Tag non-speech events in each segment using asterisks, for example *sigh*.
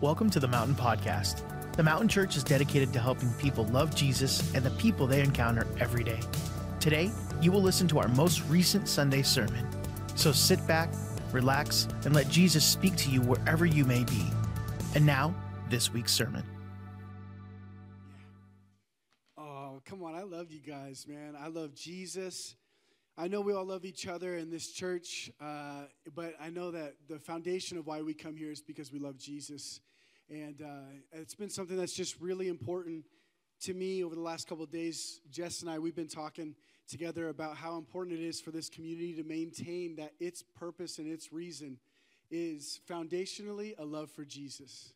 Welcome to the Mountain Podcast. The Mountain Church is dedicated to helping people love Jesus and the people they encounter every day. Today, you will listen to our most recent Sunday sermon. So sit back, relax, and let Jesus speak to you wherever you may be. And now, this week's sermon. Oh, come on. I love you guys, man. I love Jesus. I know we all love each other in this church, uh, but I know that the foundation of why we come here is because we love Jesus. And uh, it's been something that's just really important to me over the last couple of days. Jess and I, we've been talking together about how important it is for this community to maintain that its purpose and its reason is foundationally a love for Jesus.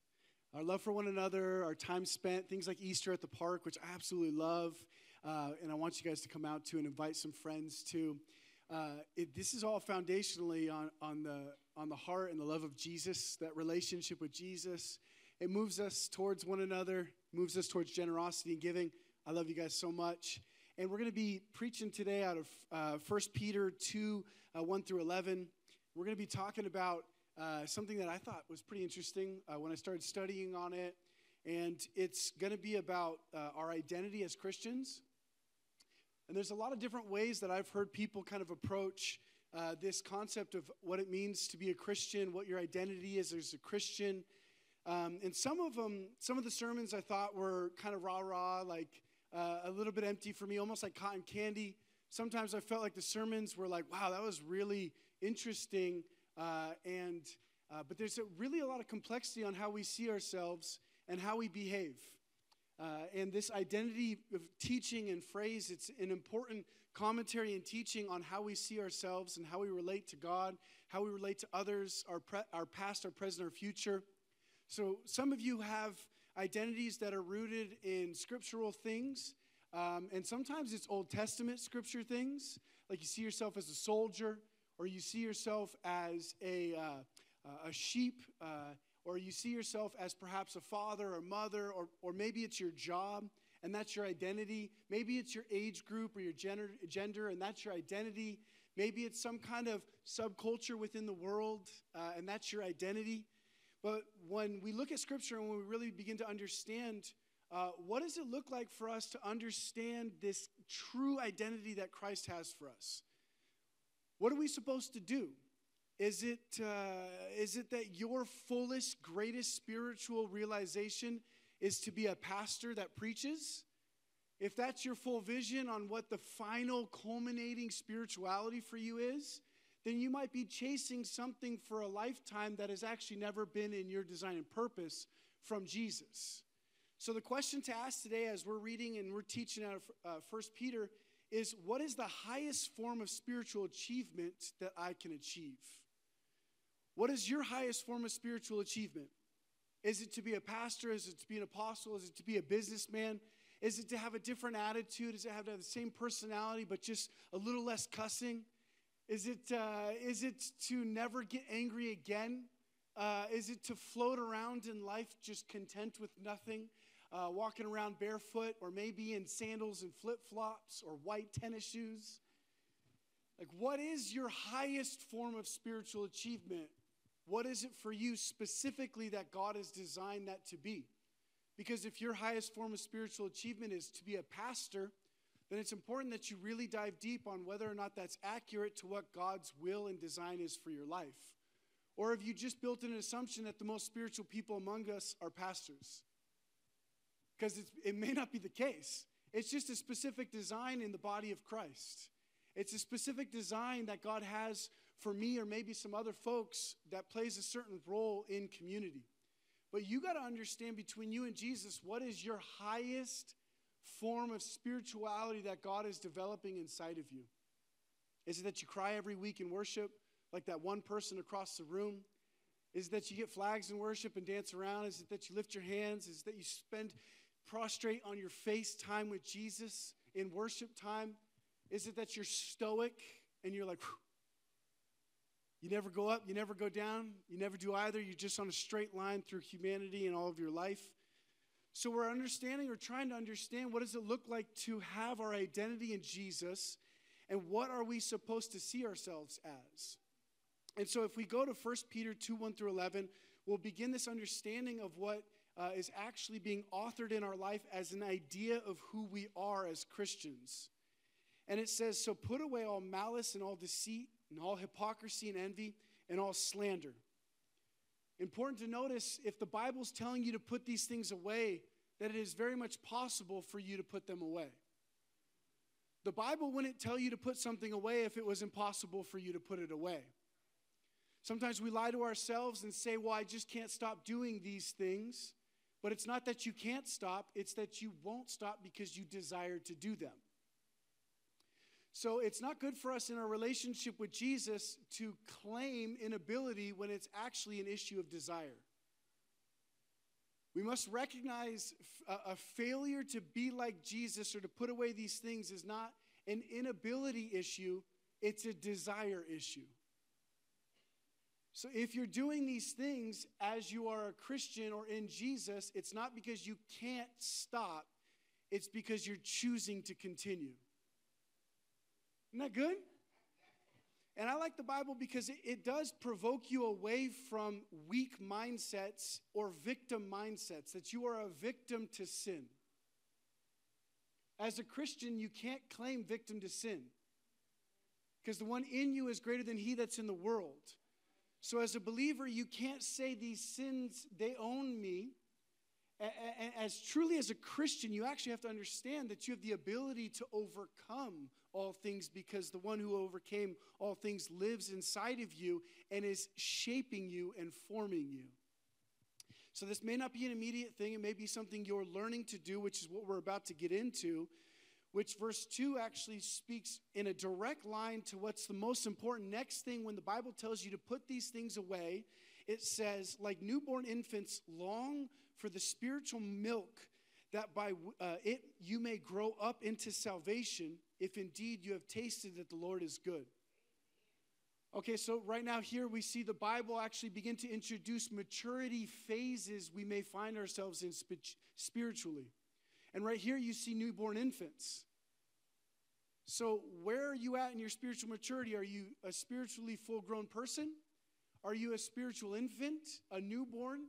Our love for one another, our time spent, things like Easter at the park, which I absolutely love. Uh, and I want you guys to come out to and invite some friends to. Uh, it, this is all foundationally on, on, the, on the heart and the love of Jesus, that relationship with Jesus. It moves us towards one another, moves us towards generosity and giving. I love you guys so much. And we're going to be preaching today out of uh, 1 Peter 2 uh, 1 through 11. We're going to be talking about uh, something that I thought was pretty interesting uh, when I started studying on it. And it's going to be about uh, our identity as Christians. And there's a lot of different ways that I've heard people kind of approach uh, this concept of what it means to be a Christian, what your identity is as a Christian. Um, and some of them, some of the sermons I thought were kind of rah rah, like uh, a little bit empty for me, almost like cotton candy. Sometimes I felt like the sermons were like, wow, that was really interesting. Uh, and uh, but there's a, really a lot of complexity on how we see ourselves and how we behave. Uh, and this identity of teaching and phrase, it's an important commentary and teaching on how we see ourselves and how we relate to God, how we relate to others, our, pre- our past, our present, our future. So some of you have identities that are rooted in scriptural things, um, and sometimes it's Old Testament scripture things, like you see yourself as a soldier, or you see yourself as a, uh, a sheep. Uh, or you see yourself as perhaps a father or mother, or, or maybe it's your job and that's your identity. Maybe it's your age group or your gender, gender and that's your identity. Maybe it's some kind of subculture within the world uh, and that's your identity. But when we look at Scripture and when we really begin to understand, uh, what does it look like for us to understand this true identity that Christ has for us? What are we supposed to do? Is it, uh, is it that your fullest, greatest spiritual realization is to be a pastor that preaches? If that's your full vision on what the final culminating spirituality for you is, then you might be chasing something for a lifetime that has actually never been in your design and purpose from Jesus. So, the question to ask today, as we're reading and we're teaching out of uh, 1 Peter, is what is the highest form of spiritual achievement that I can achieve? What is your highest form of spiritual achievement? Is it to be a pastor? Is it to be an apostle? Is it to be a businessman? Is it to have a different attitude? Is it to have the same personality but just a little less cussing? Is it, uh, is it to never get angry again? Uh, is it to float around in life just content with nothing, uh, walking around barefoot or maybe in sandals and flip flops or white tennis shoes? Like, what is your highest form of spiritual achievement? What is it for you specifically that God has designed that to be? Because if your highest form of spiritual achievement is to be a pastor, then it's important that you really dive deep on whether or not that's accurate to what God's will and design is for your life. Or have you just built an assumption that the most spiritual people among us are pastors? Because it may not be the case. It's just a specific design in the body of Christ. It's a specific design that God has for me or maybe some other folks that plays a certain role in community. But you got to understand between you and Jesus, what is your highest form of spirituality that God is developing inside of you? Is it that you cry every week in worship, like that one person across the room? Is it that you get flags in worship and dance around? Is it that you lift your hands? Is it that you spend prostrate on your face time with Jesus in worship time? Is it that you're stoic and you're like, Whew, you never go up, you never go down, you never do either. You're just on a straight line through humanity and all of your life. So we're understanding or trying to understand what does it look like to have our identity in Jesus and what are we supposed to see ourselves as? And so if we go to 1 Peter 2 1 through 11, we'll begin this understanding of what uh, is actually being authored in our life as an idea of who we are as Christians. And it says, So put away all malice and all deceit and all hypocrisy and envy and all slander. Important to notice if the Bible's telling you to put these things away, that it is very much possible for you to put them away. The Bible wouldn't tell you to put something away if it was impossible for you to put it away. Sometimes we lie to ourselves and say, Well, I just can't stop doing these things. But it's not that you can't stop, it's that you won't stop because you desire to do them. So it's not good for us in our relationship with Jesus to claim inability when it's actually an issue of desire. We must recognize a, failure to be like Jesus or to put away these things is not an inability issue, it's a desire issue. So if you're doing these things as you are a Christian or in Jesus, it's not because you can't stop, it's because you're choosing to continue. Isn't that good? And I like the Bible because it, it, does provoke you away from weak mindsets or victim mindsets, that you are a victim to sin. As a Christian, you can't claim victim to sin because the one in you is greater than he that's in the world. So, as a believer, you can't say these sins, they own me. As truly as a Christian, you actually have to understand that you have the ability to overcome all things because the one who overcame all things lives inside of you and is shaping you and forming you. So, this may not be an immediate thing. It may be something you're learning to do, which is what we're about to get into, which verse 2 actually speaks in a direct line to what's the most important next thing when the Bible tells you to put these things away. It says, like newborn infants, long for the spiritual milk that by uh, it you may grow up into salvation if indeed you have tasted that the Lord is good. Okay, so right now here we see the Bible actually begin to introduce maturity phases we may find ourselves in spiritually. And right here you see newborn infants. So, where are you at in your spiritual maturity? Are you a spiritually full grown person? Are you a spiritual infant, a newborn?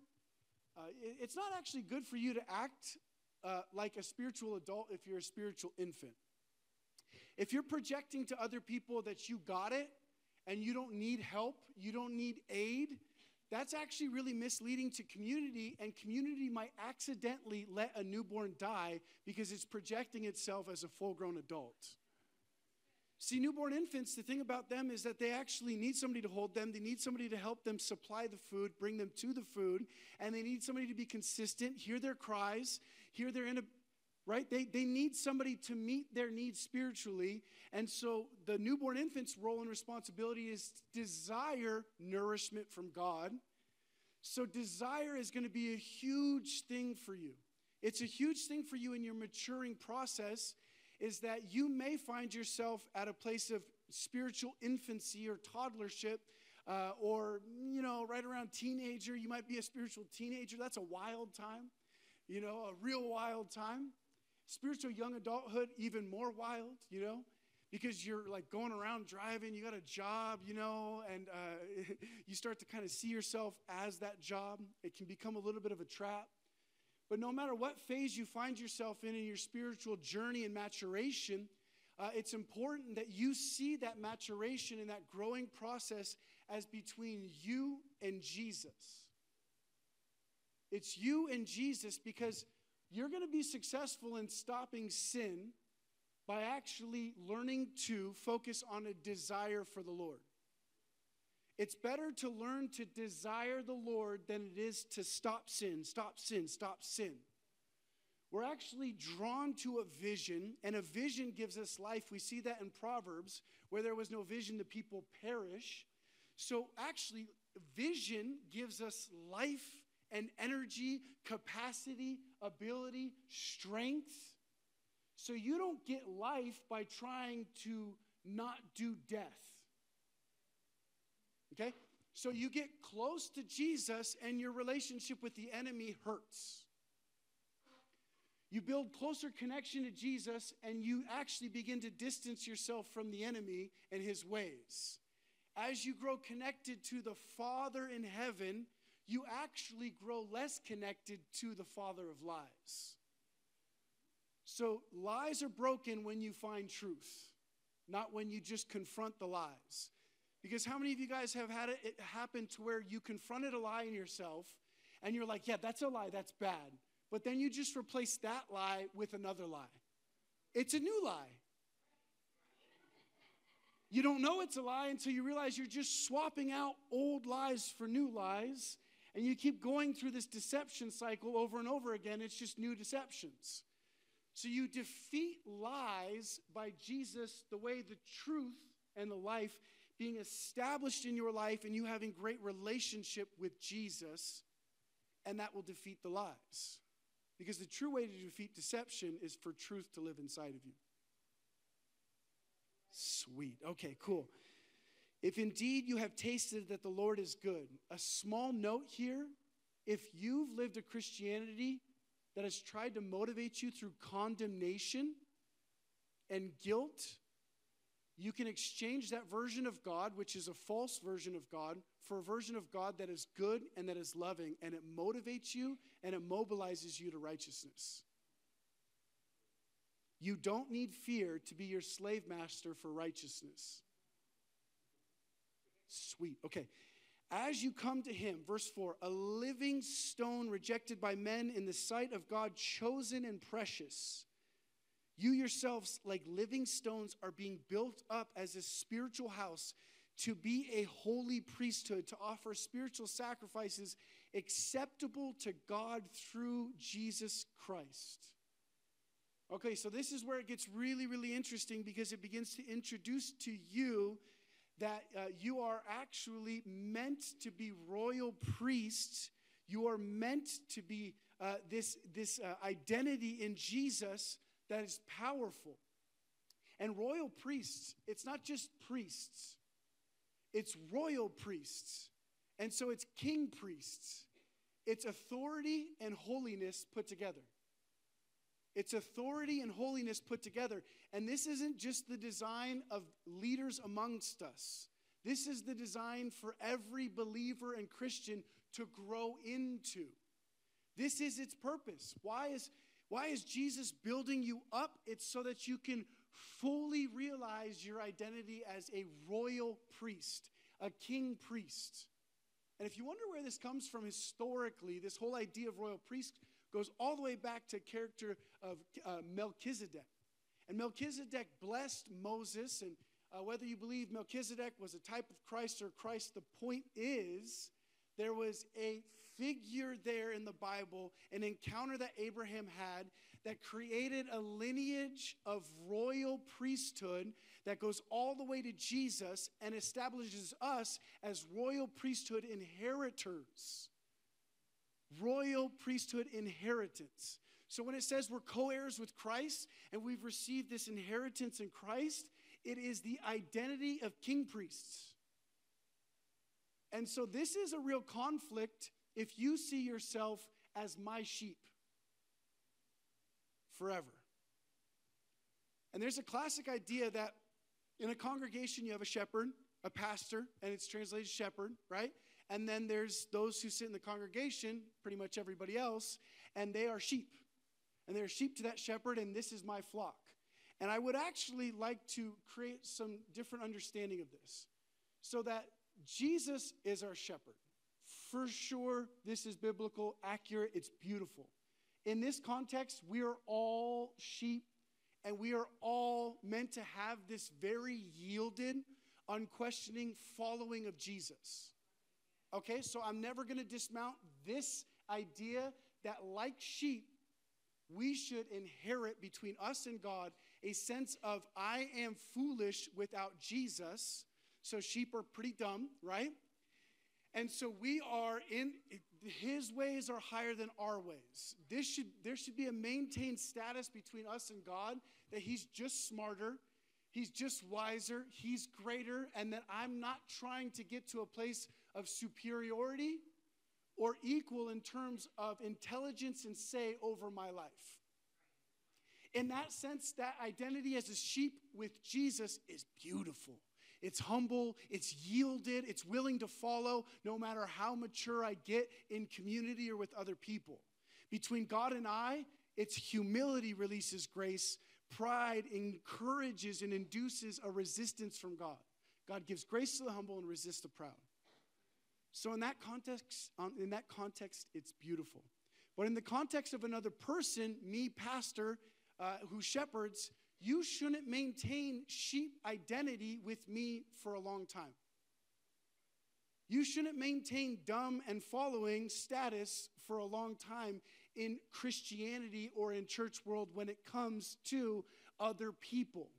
Uh, it, it's not actually good for you to act uh, like a spiritual adult if you're a spiritual infant. If you're projecting to other people that you got it and you don't need help, you don't need aid, that's actually really misleading to community, and community might accidentally let a newborn die because it's projecting itself as a full grown adult. See, newborn infants, the thing about them is that they actually need somebody to hold them. They need somebody to help them supply the food, bring them to the food, and they need somebody to be consistent, hear their cries, hear a right? They, they need somebody to meet their needs spiritually. And so the newborn infant's role and responsibility is desire nourishment from God. So desire is going to be a huge thing for you. It's a huge thing for you in your maturing process is that you may find yourself at a place of spiritual infancy or toddlership uh, or you know right around teenager you might be a spiritual teenager that's a wild time you know a real wild time Spiritual young adulthood, even more wild, you know, because you're like going around driving, you got a job, you know, and uh, *laughs* you start to kind of see yourself as that job. It can become a little bit of a trap. But no matter what phase you find yourself in in your spiritual journey and maturation, uh, it's important that you see that maturation and that growing process as between you and Jesus. It's you and Jesus because you're going to be successful in stopping sin by actually learning to focus on a desire for the Lord. It's better to learn to desire the Lord than it is to stop sin, stop sin, stop sin. We're actually drawn to a vision, and a vision gives us life. We see that in Proverbs, where there was no vision, the people perish. So, actually, vision gives us life and energy, capacity, ability, strength. So you don't get life by trying to not do death. Okay? So you get close to Jesus and your relationship with the enemy hurts. You build closer connection to Jesus and you actually begin to distance yourself from the enemy and his ways. As you grow connected to the Father in heaven, you actually grow less connected to the father of lies. So lies are broken when you find truth, not when you just confront the lies. Because how many of you guys have had it happen to where you confronted a lie in yourself and you're like, yeah, that's a lie, that's bad. But then you just replace that lie with another lie. It's a new lie. You don't know it's a lie until you realize you're just swapping out old lies for new lies. And you keep going through this deception cycle over and over again. It's just new deceptions. So you defeat lies by Jesus, the way, the truth, and the life being established in your life and you having great relationship with Jesus, and that will defeat the lies. Because the true way to defeat deception is for truth to live inside of you. Sweet. Okay, cool. If indeed you have tasted that the Lord is good, a small note here if you've lived a Christianity that has tried to motivate you through condemnation and guilt, you can exchange that version of God, which is a false version of God, for a version of God that is good and that is loving, and it motivates you and it mobilizes you to righteousness. You don't need fear to be your slave master for righteousness. Sweet. Okay. As you come to him, verse 4, a living stone rejected by men in the sight of God, chosen and precious. You yourselves, like living stones, are being built up as a spiritual house to be a holy priesthood, to offer spiritual sacrifices acceptable to God through Jesus Christ. Okay, so this is where it gets really, really interesting because it begins to introduce to you that uh, you are actually meant to be royal priests. You are meant to be uh, this, this uh, identity in Jesus that is powerful. And royal priests, it's not just priests, it's royal priests. And so it's king priests. It's authority and holiness put together. It's authority and holiness put together. And this isn't just the design of leaders amongst us. This is the design for every believer and Christian to grow into. This is its purpose. Why is, why is Jesus building you up? It's so that you can fully realize your identity as a royal priest, a king priest. And if you wonder where this comes from historically, this whole idea of royal priest goes all the way back to character of uh, Melchizedek. And Melchizedek blessed Moses, and uh, whether you believe Melchizedek was a type of Christ or Christ, the point is there was a figure there in the Bible, an encounter that Abraham had that created a lineage of royal priesthood that goes all the way to Jesus and establishes us as royal priesthood inheritors royal priesthood inheritance. So when it says we're co heirs with Christ and we've received this inheritance in Christ, it is the identity of king priests. And so this is a real conflict if you see yourself as my sheep forever. And there's a classic idea that in a congregation you have a shepherd, a pastor, and it's translated shepherd, right? And then there's those who sit in the congregation, pretty much everybody else, and they are sheep. And they're sheep to that shepherd, and this is my flock. And I would actually like to create some different understanding of this so that Jesus is our shepherd. For sure, this is biblical, accurate, it's beautiful. In this context, we are all sheep, and we are all meant to have this very yielded, unquestioning following of Jesus. Okay, so I'm never going to dismount this idea that, like sheep, we should inherit between us and God a sense of I am foolish without Jesus. So sheep are pretty dumb, right? And so we are in his ways are higher than our ways. This should there should be a maintained status between us and God that he's just smarter, he's just wiser, he's greater and that I'm not trying to get to a place of superiority or equal in terms of intelligence and say over my life. In that sense, that identity as a sheep with Jesus is beautiful. it's humble, it's yielded, it's willing to follow no matter how mature I get in community or with other people. Between God and I, it's humility releases grace, pride encourages and induces a resistance from God. God gives grace to the humble and resists the proud. So in that context, um, in that context, it's beautiful. But in the context of another person, me, pastor, uh, who shepherds, you shouldn't maintain sheep identity with me for a long time. You shouldn't maintain dumb and following status for a long time in Christianity or in church world when it comes to other people.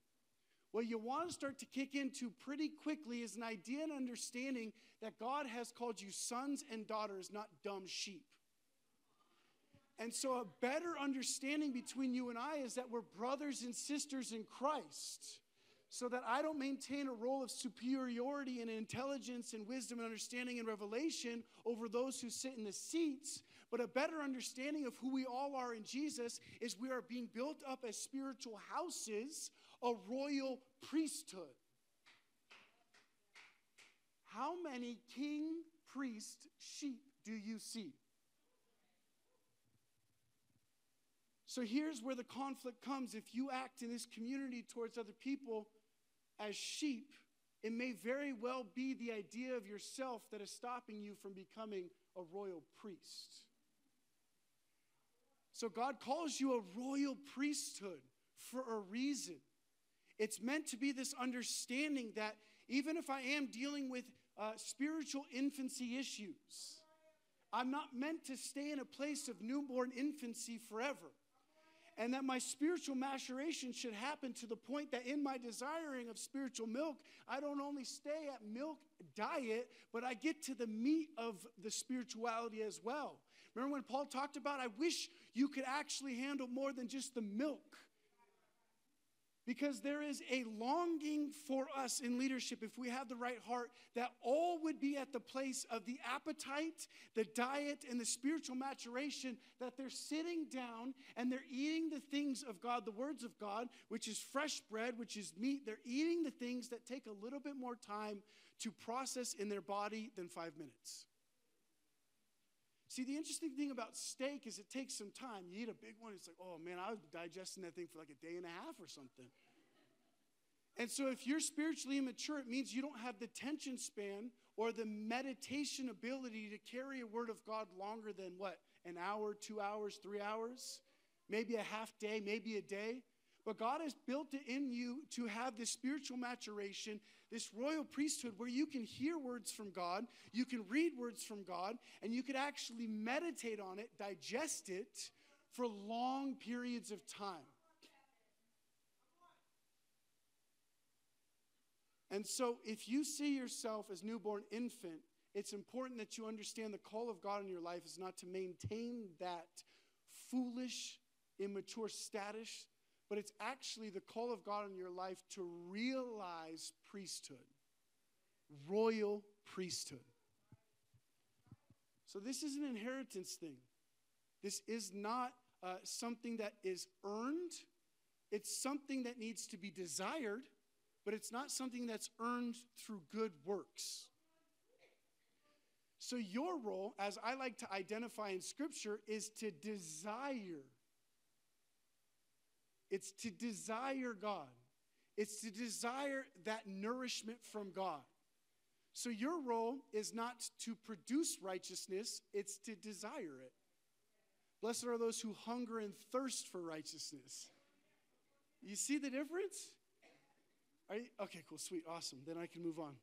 What you want to start to kick into pretty quickly is an idea and understanding that God has called you sons and daughters, not dumb sheep. And so, a better understanding between you and I is that we're brothers and sisters in Christ. So that I don't maintain a role of superiority and intelligence and wisdom and understanding and revelation over those who sit in the seats, but a better understanding of who we all are in Jesus is we are being built up as spiritual houses, a royal priesthood. How many king, priest, sheep do you see? So here's where the conflict comes. If you act in this community towards other people as sheep, it may very well be the idea of yourself that is stopping you from becoming a royal priest. So God calls you a royal priesthood for a reason. It's meant to be this understanding that even if I am dealing with uh, spiritual infancy issues, I'm not meant to stay in a place of newborn infancy forever and that my spiritual maturation should happen to the point that in my desiring of spiritual milk, I don't only stay at milk diet, but I get to the meat of the spirituality as well. Remember when Paul talked about, I wish you could actually handle more than just the milk. Because there is a longing for us in leadership, if we have the right heart, that all would be at the place of the appetite, the diet, and the spiritual maturation, that they're sitting down and they're eating the things of God, the words of God, which is fresh bread, which is meat. They're eating the things that take a little bit more time to process in their body than five minutes. See, the interesting thing about steak is it takes some time. You eat a big one, it's like, oh man, I was digesting that thing for like a day and a half or something. And so, if you're spiritually immature, it means you don't have the tension span or the meditation ability to carry a word of God longer than what? An hour, two hours, three hours? Maybe a half day, maybe a day. But God has built it in you to have this spiritual maturation, this royal priesthood where you can hear words from God, you can read words from God, and you could actually meditate on it, digest it for long periods of time. And so, if you see yourself as newborn infant, it's important that you understand the call of God in your life is not to maintain that foolish, immature status but it's actually the call of God in your life to realize priesthood, royal priesthood. So, this is an inheritance thing. This is not uh, something that is earned, it's something that needs to be desired, but it's not something that's earned through good works. So, your role, as I like to identify in Scripture, is to desire it's to desire God, it's to desire that nourishment from God. So your role is not to produce righteousness, it's to desire it. Blessed are those who hunger and thirst for righteousness. You see the difference? You, okay, cool, sweet, awesome. Then I can move on.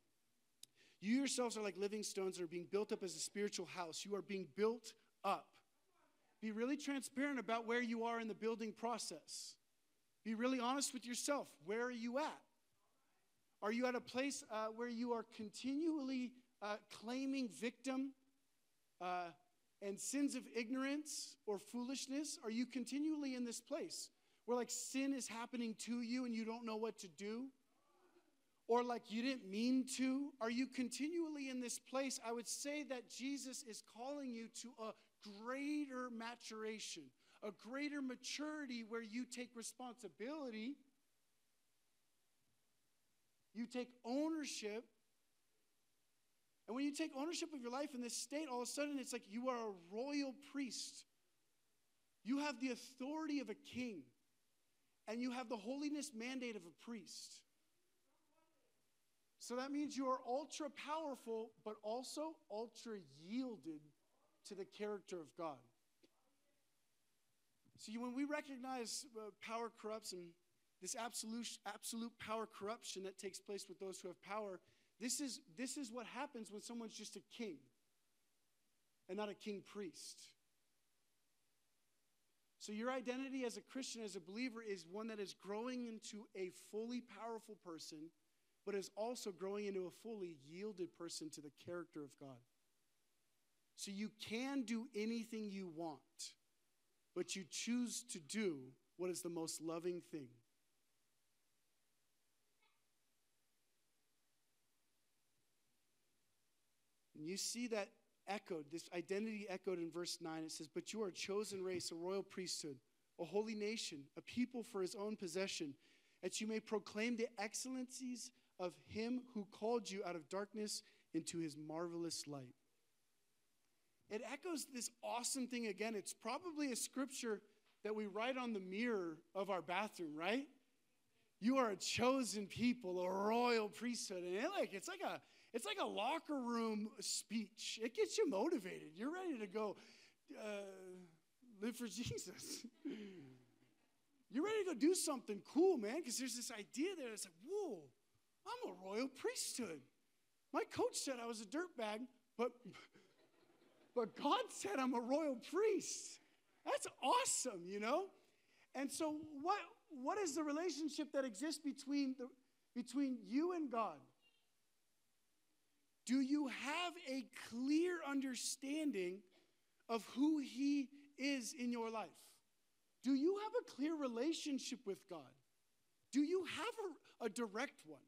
You yourselves are like living stones that are being built up as a spiritual house. You are being built up. Be really transparent about where you are in the building process. Be really honest with yourself. Where are you at? Are you at a place uh, where you are continually uh, claiming victim uh, and sins of ignorance or foolishness? Are you continually in this place where like sin is happening to you and you don't know what to do? Or like you didn't mean to? Are you continually in this place? I would say that Jesus is calling you to a greater maturation, a greater maturity where you take responsibility You take ownership. And when you take ownership of your life in this state, all of a sudden it's like you are a royal priest. You have the authority of a king, and you have the holiness mandate of a priest. So that means you are ultra powerful, but also ultra yielded to the character of God. See, when we recognize uh, power corrupts and this absolute, absolute power corruption that takes place with those who have power, this is, this is what happens when someone's just a king and not a king priest. So, your identity as a Christian, as a believer, is one that is growing into a fully powerful person, but is also growing into a fully yielded person to the character of God. So, you can do anything you want, but you choose to do what is the most loving thing. And you see that echoed, this identity echoed in verse 9. It says, But you are a chosen race, a royal priesthood, a holy nation, a people for his own possession, that you may proclaim the excellencies of him who called you out of darkness into his marvelous light. It echoes this awesome thing again. It's probably a scripture that we write on the mirror of our bathroom, right? You are a chosen people, a royal priesthood. And it like it's like a it's like a locker room speech. It gets you motivated. You're ready to go uh, live for *laughs* Jesus. You're ready to go do something cool, man, because there's this idea there. It's like, whoa, I'm a royal priesthood. My coach said I was a dirtbag, but, but God said I'm a royal priest. That's awesome, you know? And so, what, what is the relationship that exists between, the, between you and God? Do you have a clear understanding of who He is in your life? Do you have a clear relationship with God? Do you have a, a, direct one?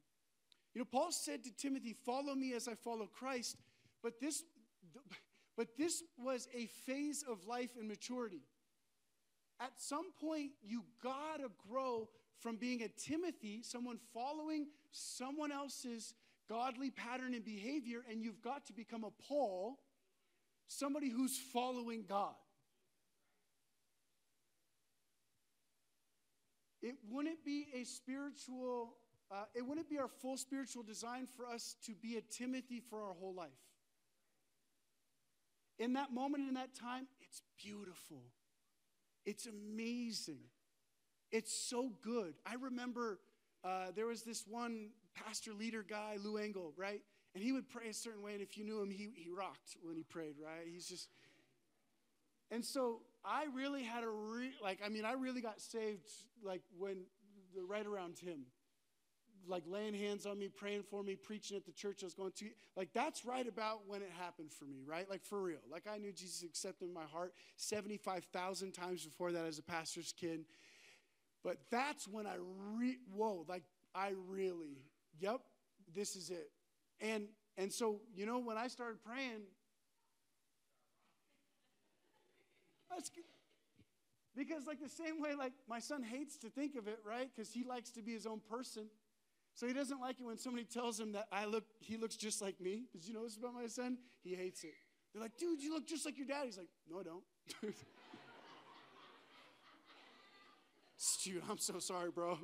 You know, Paul said to Timothy, Follow me as I follow Christ, but this, but this was a phase of life and maturity. At some point, you gotta grow from being a Timothy, someone following someone else's godly pattern and behavior, and you've got to become a Paul, somebody who's following God. It wouldn't be a spiritual, uh, it wouldn't be our full spiritual design for us to be a Timothy for our whole life. In that moment, in that time, it's beautiful. It's amazing. It's so good. I remember uh, there was this one pastor leader guy, Lou Engle, right? And he would pray a certain way, and if you knew him, he, he rocked when he prayed, right? He's just. And so I really had a, re- like, I mean, I really got saved, like, when, right around him. Like, laying hands on me, praying for me, preaching at the church I was going to. Like, that's right about when it happened for me, right? Like, for real. Like, I knew Jesus accepted my heart 75,000 times before that as a pastor's kid. But that's when I, re- whoa, like, I really yep, this is it. And and so, you know, when I started praying, that's good. Because like the same way, like my son hates to think of it, right? Because he likes to be his own person. So he doesn't like it when somebody tells him that I look, he looks just like me. Did you know this about my son? He hates it. They're like, dude, you look just like your dad. He's like, no, I don't. *laughs* Dude, I'm so sorry, bro.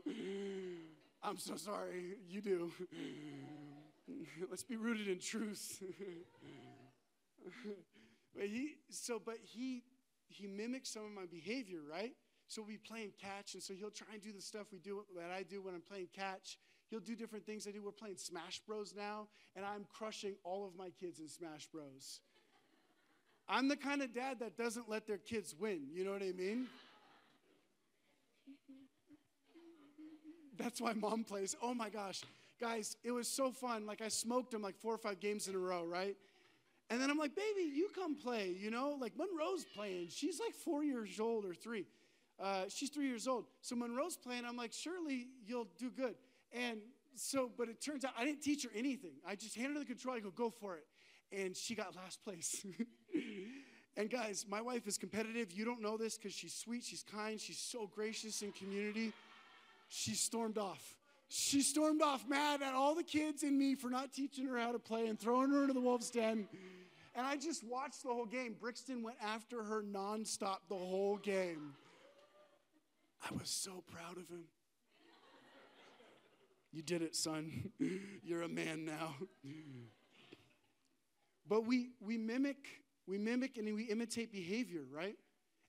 *laughs* I'm so sorry. You do. *laughs* Let's be rooted in truth. but he so but he he mimics some of my behavior, right? So we playing catch, and so he'll try and do the stuff we do that I do when I'm playing catch. He'll do different things I do. We're playing Smash Bros now, and I'm crushing all of my kids in Smash Bros. I'm the kind of dad that doesn't let their kids win. You know what I mean? That's why mom plays. Oh my gosh. Guys, it was so fun. Like I smoked him like four or five games in a row, right? And then I'm like, baby, you come play, you know? Like Monroe's playing. She's like four years old or three. Uh, she's three years old. So Monroe's playing. I'm like, surely you'll do good. And so, but it turns out I didn't teach her anything. I just handed her the control. I go, go for it. And she got last place. *laughs* and guys, my wife is competitive. You don't know this because she's sweet, she's kind, she's so gracious in community she stormed off. she stormed off mad at all the kids and me for not teaching her how to play and throwing her into the wolf's den. And I just watched the whole game. Brixton went after her nonstop the whole game. I was so proud of him. You did it, son. *laughs* You're a man now. But we, we mimic, we mimic and we imitate behavior, right?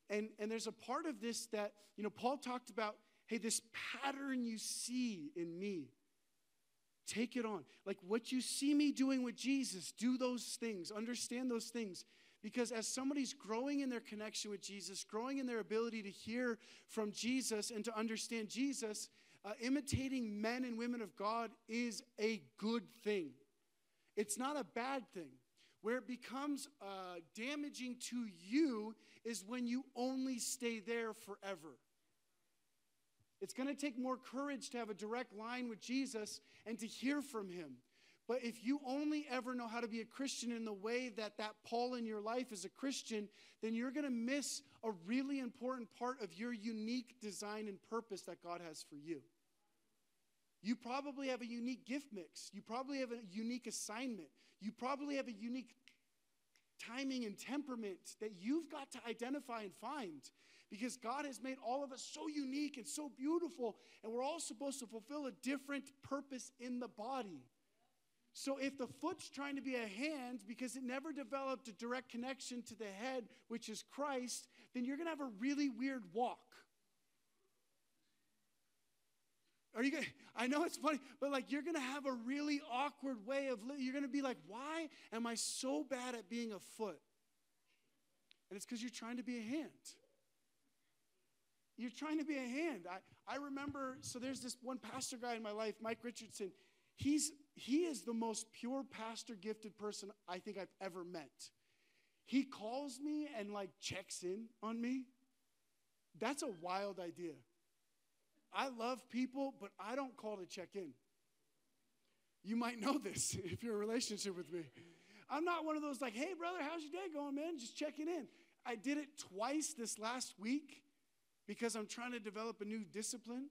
And, and there's a part of this that, you know, Paul talked about, hey, this pattern you see in me, take it on. Like what you see me doing with Jesus, do those things, understand those things. Because as somebody's growing in their connection with Jesus, growing in their ability to hear from Jesus and to understand Jesus, uh, imitating men and women of God is a good thing. It's not a bad thing. Where it becomes uh, damaging to you is when you only stay there forever. It's going to take more courage to have a direct line with Jesus and to hear from him. But if you only ever know how to be a Christian in the way that that Paul in your life is a Christian, then you're going to miss a really important part of your unique design and purpose that God has for you. You probably have a unique gift mix. You probably have a unique assignment. You probably have a unique timing and temperament that you've got to identify and find because God has made all of us so unique and so beautiful, and we're all supposed to fulfill a different purpose in the body. So if the foot's trying to be a hand because it never developed a direct connection to the head, which is Christ, then you're going to have a really weird walk. Are you going I know it's funny, but like you're to have a really awkward way of living. You're to be like, "Why am I so bad at being a foot?" And it's cuz you're trying to be a hand. You're trying to be a hand. I, I remember, so there's this one pastor guy in my life, Mike Richardson. He's he is the most pure pastor gifted person I think I've ever met. He calls me and like checks in on me. That's a wild idea. I love people, but I don't call to check in. You might know this *laughs* if you're in a relationship with me. I'm not one of those like, hey, brother, how's your day going, man? Just checking in. I did it twice this last week because I'm trying to develop a new discipline.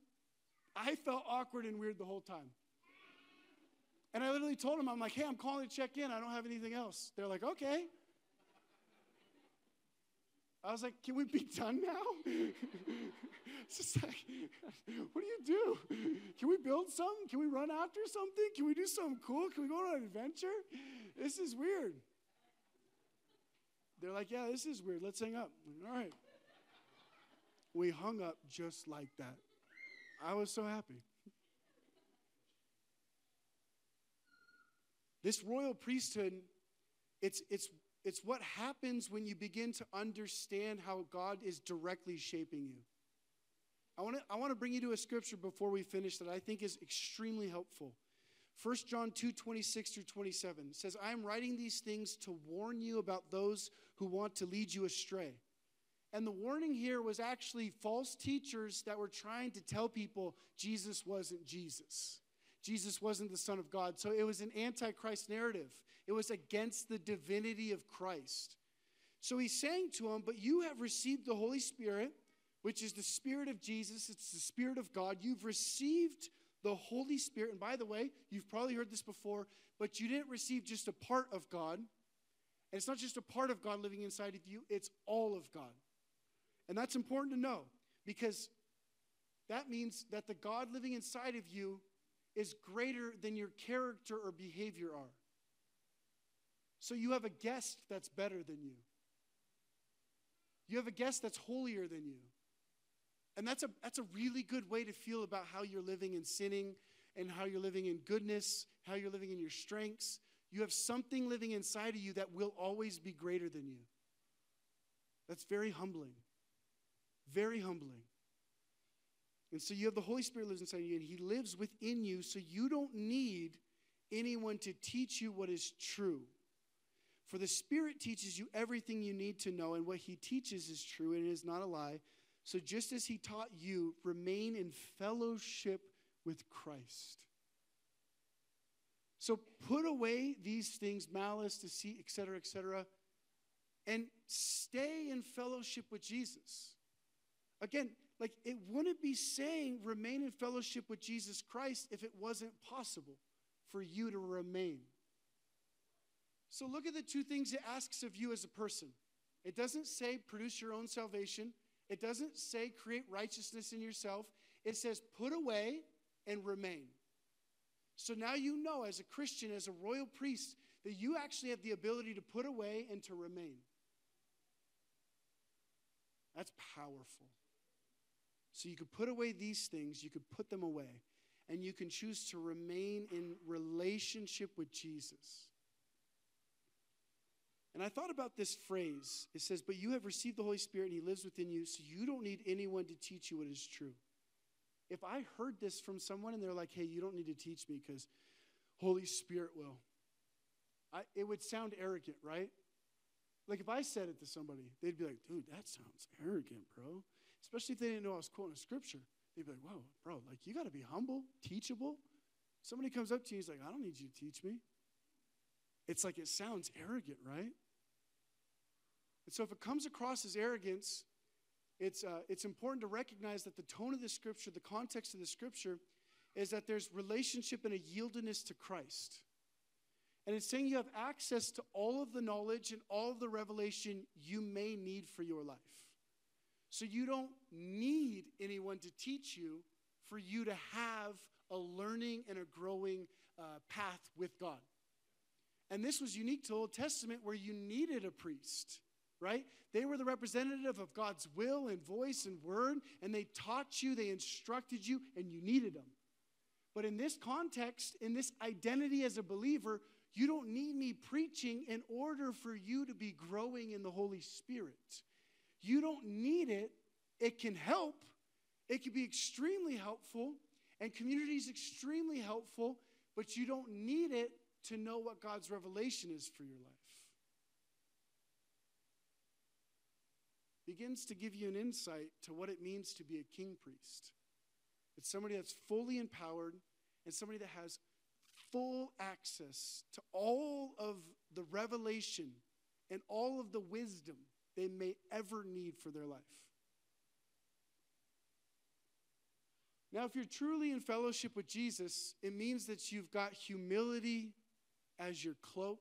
I felt awkward and weird the whole time. And I literally told him, I'm like, hey, I'm calling to check in. I don't have anything else. They're like, okay. I was like, can we be done now? *laughs* it's just like, what do you do? Can we build something? Can we run after something? Can we do something cool? Can we go on an adventure? This is weird. They're like, yeah, this is weird. Let's hang up. All right. We hung up just like that. I was so happy. This royal priesthood, it's, it's it's what happens when you begin to understand how God is directly shaping you. I want to I want to bring you to a scripture before we finish that I think is extremely helpful. 1 John 2 26 through 27 says, I am writing these things to warn you about those who want to lead you astray. And the warning here was actually false teachers that were trying to tell people Jesus wasn't Jesus. Jesus wasn't the Son of God. So it was an antichrist narrative. It was against the divinity of Christ. So he's saying to him, But you have received the Holy Spirit, which is the Spirit of Jesus, it's the Spirit of God. You've received the Holy Spirit. And by the way, you've probably heard this before, but you didn't receive just a part of God. And it's not just a part of God living inside of you, it's all of God. And that's important to know because that means that the God living inside of you is greater than your character or behavior are. So you have a guest that's better than you. You have a guest that's holier than you. And that's a, that's a really good way to feel about how you're living in sinning and how you're living in goodness, how you're living in your strengths. You have something living inside of you that will always be greater than you. That's very humbling. Very humbling. And so you have the Holy Spirit lives inside of you, and He lives within you, so you don't need anyone to teach you what is true. For the Spirit teaches you everything you need to know, and what He teaches is true and it is not a lie. So just as He taught you, remain in fellowship with Christ. So put away these things, malice, deceit, etc., etc., and stay in fellowship with Jesus. Again, like it wouldn't be saying remain in fellowship with Jesus Christ if it wasn't possible for you to remain. So look at the two things it asks of you as a person. It doesn't say produce your own salvation. It doesn't say create righteousness in yourself. It says put away and remain. So now you know, as a Christian, as a royal priest, that you actually have the ability to put away and to remain. That's powerful. So you could put away these things, you could put them away, and you can choose to remain in relationship with Jesus. And I thought about this phrase. It says, But you have received the Holy Spirit, and He lives within you, so you don't need anyone to teach you what is true. If I heard this from someone and they're like, Hey, you don't need to teach me because Holy Spirit will, I, it would sound arrogant, right? Like if I said it to somebody, they'd be like, Dude, that sounds arrogant, bro. Especially if they didn't know I was quoting a scripture. They'd be like, Whoa, bro, like you got to be humble, teachable. Somebody comes up to you, and he's like, I don't need you to teach me. It's like it sounds arrogant, right? And so if it comes across as arrogance, it's, uh, it's important to recognize that the tone of the scripture, the context of the scripture, is that there's relationship and a yieldedness to Christ. And it's saying you have access to all of the knowledge and all of the revelation you may need for your life. So you don't need anyone to teach you for you to have a learning and a growing uh, path with God. And this was unique to Old Testament where you needed a priest right? They were the representative of God's will and voice and word, and they taught you, they instructed you, and you needed them. But in this context, in this identity as a believer, you don't need me preaching in order for you to be growing in the Holy Spirit. You don't need it. It can help, it can be extremely helpful, and community is extremely helpful, but you don't need it to know what God's revelation is for your life. begins to give you an insight to what it means to be a king priest. It's somebody that's fully empowered and somebody that has full access to all of the revelation and all of the wisdom they may ever need for their life. Now, if you're truly in fellowship with Jesus, it means that you've got humility as your cloak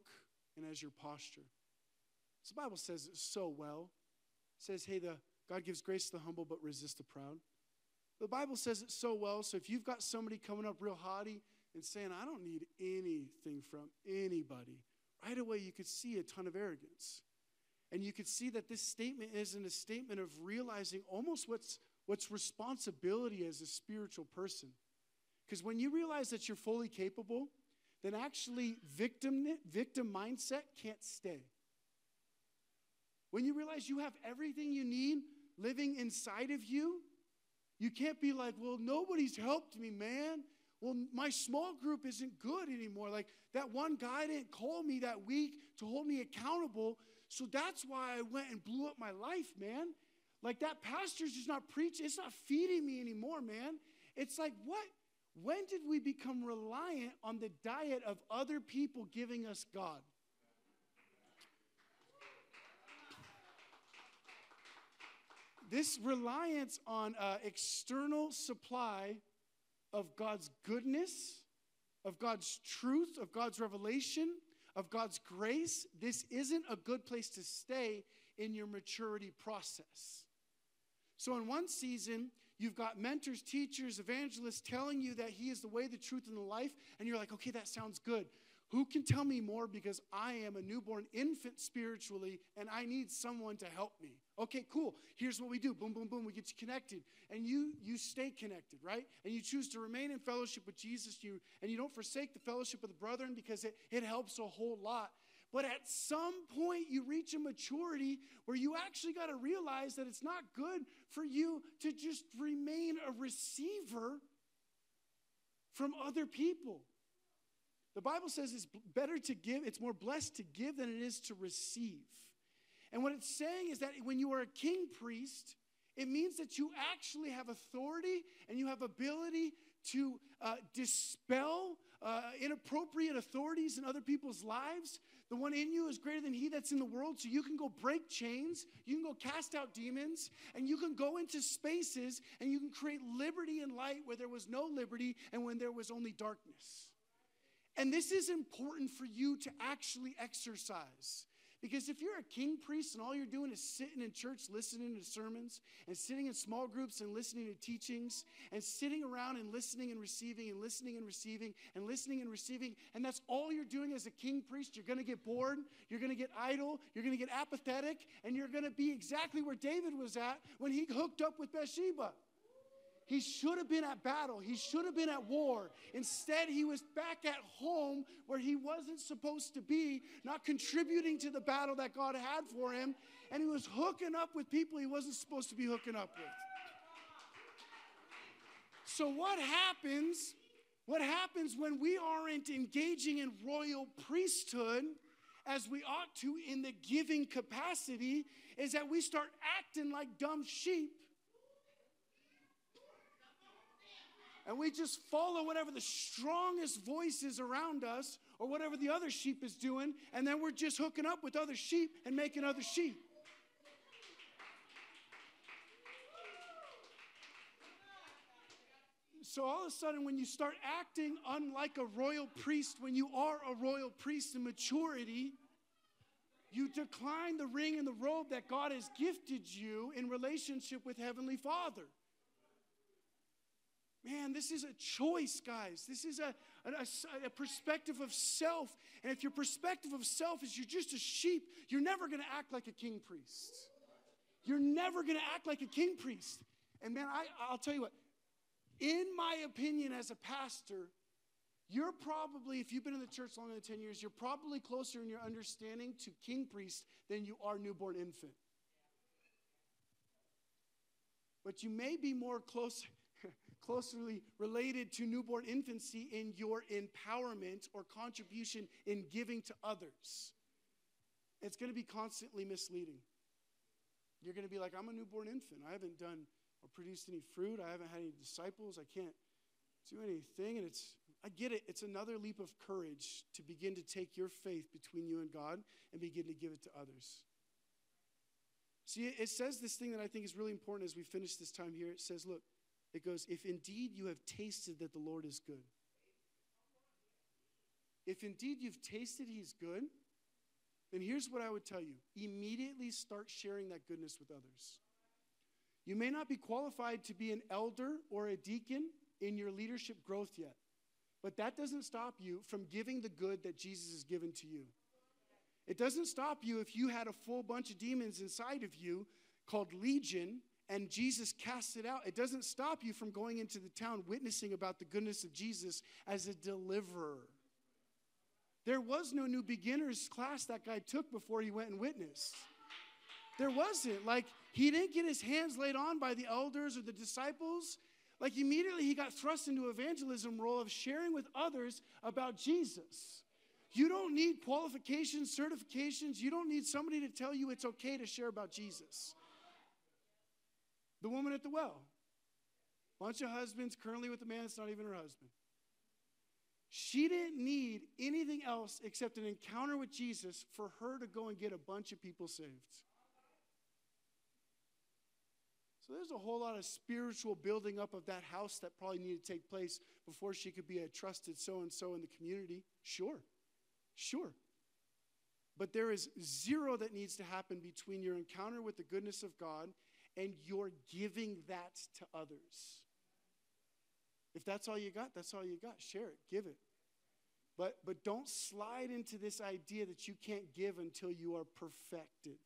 and as your posture. the Bible says it so well says, hey, the, God gives grace to the humble but resists the proud. The Bible says it so well. So if you've got somebody coming up real haughty and saying, I don't need anything from anybody, right away you could see a ton of arrogance. And you could see that this statement isn't a statement of realizing almost what's, what's responsibility as a spiritual person. Because when you realize that you're fully capable, then actually victim, victim mindset can't stay. When you realize you have everything you need living inside of you, you can't be like, well, nobody's helped me, man. Well, my small group isn't good anymore. Like that one guy didn't call me that week to hold me accountable. So that's why I went and blew up my life, man. Like that pastor's just not preaching, it's not feeding me anymore, man. It's like, what? When did we become reliant on the diet of other people giving us God? This reliance on uh, external supply of God's goodness, of God's truth, of God's revelation, of God's grace, this isn't a good place to stay in your maturity process. So, in one season, you've got mentors, teachers, evangelists telling you that He is the way, the truth, and the life, and you're like, okay, that sounds good. Who can tell me more because I am a newborn infant spiritually and I need someone to help me? Okay, cool. Here's what we do. Boom, boom, boom. We get you connected. And you you stay connected, right? And you choose to remain in fellowship with Jesus. You and you don't forsake the fellowship of the brethren because it, it helps a whole lot. But at some point, you reach a maturity where you actually got to realize that it's not good for you to just remain a receiver from other people. The Bible says it's better to give, it's more blessed to give than it is to receive. And what it's saying is that when you are a king priest, it means that you actually have authority and you have ability to uh, dispel uh, inappropriate authorities in other people's lives. The one in you is greater than he that's in the world. So you can go break chains, you can go cast out demons, and you can go into spaces and you can create liberty and light where there was no liberty and when there was only darkness. And this is important for you to actually exercise. Because if you're a king priest and all you're doing is sitting in church listening to sermons and sitting in small groups and listening to teachings and sitting around and listening and receiving and listening and receiving and listening and receiving, and that's all you're doing as a king priest, you're going to get bored, you're going to get idle, you're going to get apathetic, and you're going to be exactly where David was at when he hooked up with Bathsheba. He should have been at battle. He should have been at war. Instead, he was back at home where he wasn't supposed to be, not contributing to the battle that God had for him. And he was hooking up with people he wasn't supposed to be hooking up with. So, what happens? What happens when we aren't engaging in royal priesthood as we ought to in the giving capacity is that we start acting like dumb sheep and we just follow whatever the strongest voice is around us or whatever the other sheep is doing, and then we're just hooking up with other sheep and making other sheep. So all of a sudden, when you start acting unlike a royal priest, when you are a royal priest in maturity, you decline the ring and the robe that God has gifted you in relationship with Heavenly Father. Man, this is a choice, guys. This is a, a, a, perspective of self. And if your perspective of self is you're just a sheep, you're never going to act like a king priest. You're never going to act like a king priest. And man, I, I'll tell you what, in my opinion, as a pastor, you're probably, if you've been in the church longer than 10 years, you're probably closer in your understanding to king priest than you are newborn infant. But you may be more close closely related to newborn infancy in your empowerment or contribution in giving to others. It's going to be constantly misleading. You're going to be like, I'm a newborn infant. I haven't done or produced any fruit. I haven't had any disciples. I can't do anything. And it's, I get it. It's another leap of courage to begin to take your faith between you and God and begin to give it to others. See, it says this thing that I think is really important as we finish this time here. It says, look, it goes, If indeed you have tasted that the Lord is good. If indeed you've tasted he's good, then here's what I would tell you immediately start sharing that goodness with others. You may not be qualified to be an elder or a deacon in your leadership growth yet, but that doesn't stop you from giving the good that Jesus has given to you. It doesn't stop you if you had a full bunch of demons inside of you called legion and Jesus casts it out, it doesn't stop you from going into the town witnessing about the goodness of Jesus as a deliverer. There was no new beginners class that guy took before he went and witnessed. There wasn't. Like, he didn't get his hands laid on by the elders or the disciples. Like, immediately he got thrust into evangelism role of sharing with others about Jesus. You don't need qualifications, certifications. You don't need somebody to tell you it's okay to share about Jesus. The woman at the well. Bunch of husbands currently with a man that's not even her husband. She didn't need anything else except an encounter with Jesus for her to go and get a bunch of people saved. So there's a whole lot of spiritual building up of that house that probably needed to take place before she could be a trusted so and so in the community. Sure, sure. But there is zero that needs to happen between your encounter with the goodness of God and you're giving that to others. If that's all you got, that's all you got. Share it, give it. But, but don't slide into this idea that you can't give until you are perfected.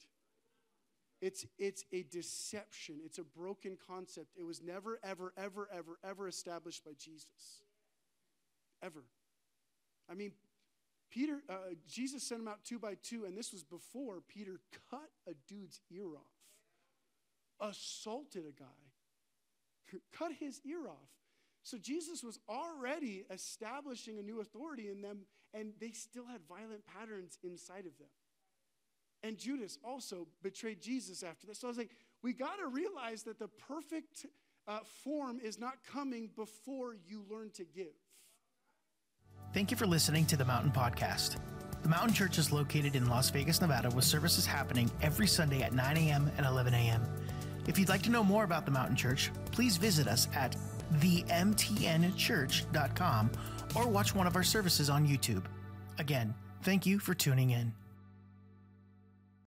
It's, it's a deception, it's a broken concept. It was never, ever, ever, ever, ever established by Jesus. Ever. I mean, Peter, uh, Jesus sent him out two by two, and this was before Peter cut a dude's ear off assaulted a guy, cut his ear off. So Jesus was already establishing a new authority in them, and they still had violent patterns inside of them. And Judas also betrayed Jesus after this. So I was like, we got to realize that the perfect uh, form is not coming before you learn to give. Thank you for listening to the Mountain Podcast. The Mountain Church is located in Las Vegas, Nevada, with services happening every Sunday at 9 a.m. and 11 a.m. If you'd like to know more about the Mountain Church, please visit us at themtnchurch.com or watch one of our services on YouTube. Again, thank you for tuning in.